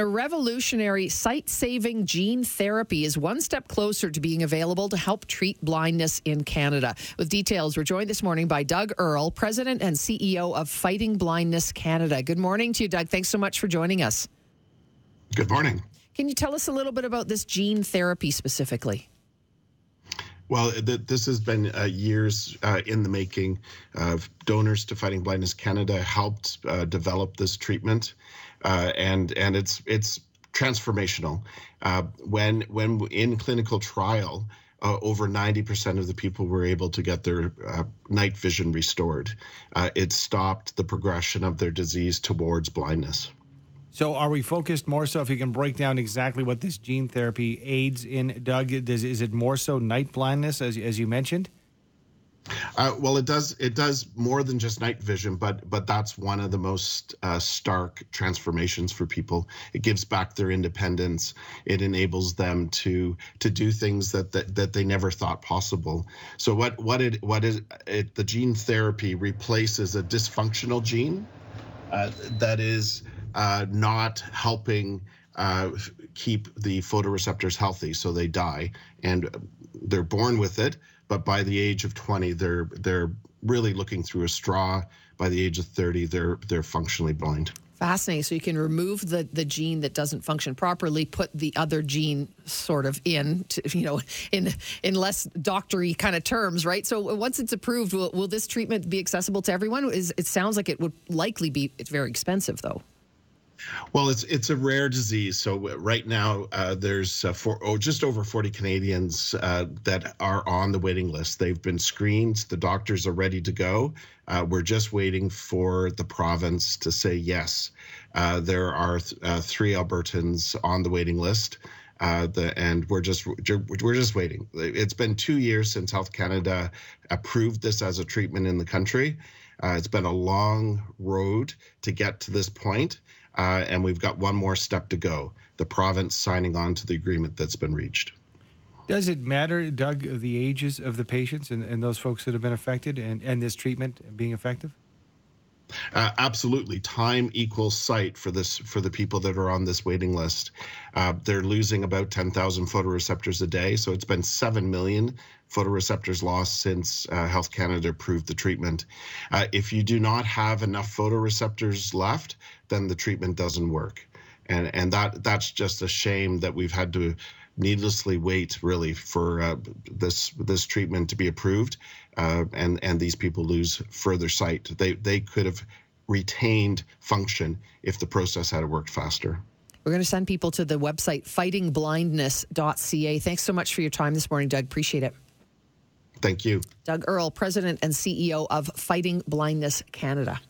A revolutionary sight saving gene therapy is one step closer to being available to help treat blindness in Canada. With details, we're joined this morning by Doug Earle, President and CEO of Fighting Blindness Canada. Good morning to you, Doug. Thanks so much for joining us. Good morning. Can you tell us a little bit about this gene therapy specifically? Well, th- this has been uh, years uh, in the making. Uh, donors to Fighting Blindness Canada helped uh, develop this treatment, uh, and and it's it's transformational. Uh, when when in clinical trial, over 90% of the people were able to get their night vision restored. it stopped the progression of their disease towards blindness. So, are we focused more so? If you can break down exactly what this gene therapy aids in, Doug, does, is it more so night blindness, as as you mentioned? Uh, well, it does. It does more than just night vision, but but that's one of the most uh, stark transformations for people. It gives back their independence. It enables them to to do things that that, that they never thought possible. So what what it what is it? The gene therapy replaces a dysfunctional gene uh, that is uh, not helping uh, keep the photoreceptors healthy, so they die, and they're born with it. But by the age of 20, they're they're really looking through a straw. By the age of 30, they're they're functionally blind. Fascinating. So you can remove the, the gene that doesn't function properly, put the other gene sort of in, to, you know, in in less doctory kind of terms, right? So once it's approved, will, will this treatment be accessible to everyone? Is it sounds like it would likely be it's very expensive though. Well, it's it's a rare disease. So right now, uh, there's uh, four, oh, just over 40 Canadians uh, that are on the waiting list. They've been screened. The doctors are ready to go. Uh, we're just waiting for the province to say yes. Uh, there are th- uh, three Albertans on the waiting list. The, and we're just we're just waiting. It's been two years since Health Canada approved this as a treatment in the country. It's been a long road to get to this point uh, and we've got one more step to go the province signing on to the agreement that's been reached. Does it matter, Doug, the ages of the patients and, and those folks that have been affected and, and this treatment being effective? Uh, absolutely, time equals sight for this for the people that are on this waiting list. Uh, they're losing about 10,000 photoreceptors a day, so it's been seven million photoreceptors lost since uh, Health Canada approved the treatment. Uh, if you do not have enough photoreceptors left, then the treatment doesn't work, and and that that's just a shame that we've had to needlessly wait really for uh, this this treatment to be approved, uh, and and these people lose further sight. They they could have retained function if the process had worked faster. We're going to send people to the website fightingblindness.ca. Thanks so much for your time this morning, Doug. Appreciate it. Thank you. Doug Earle, President and CEO of Fighting Blindness Canada.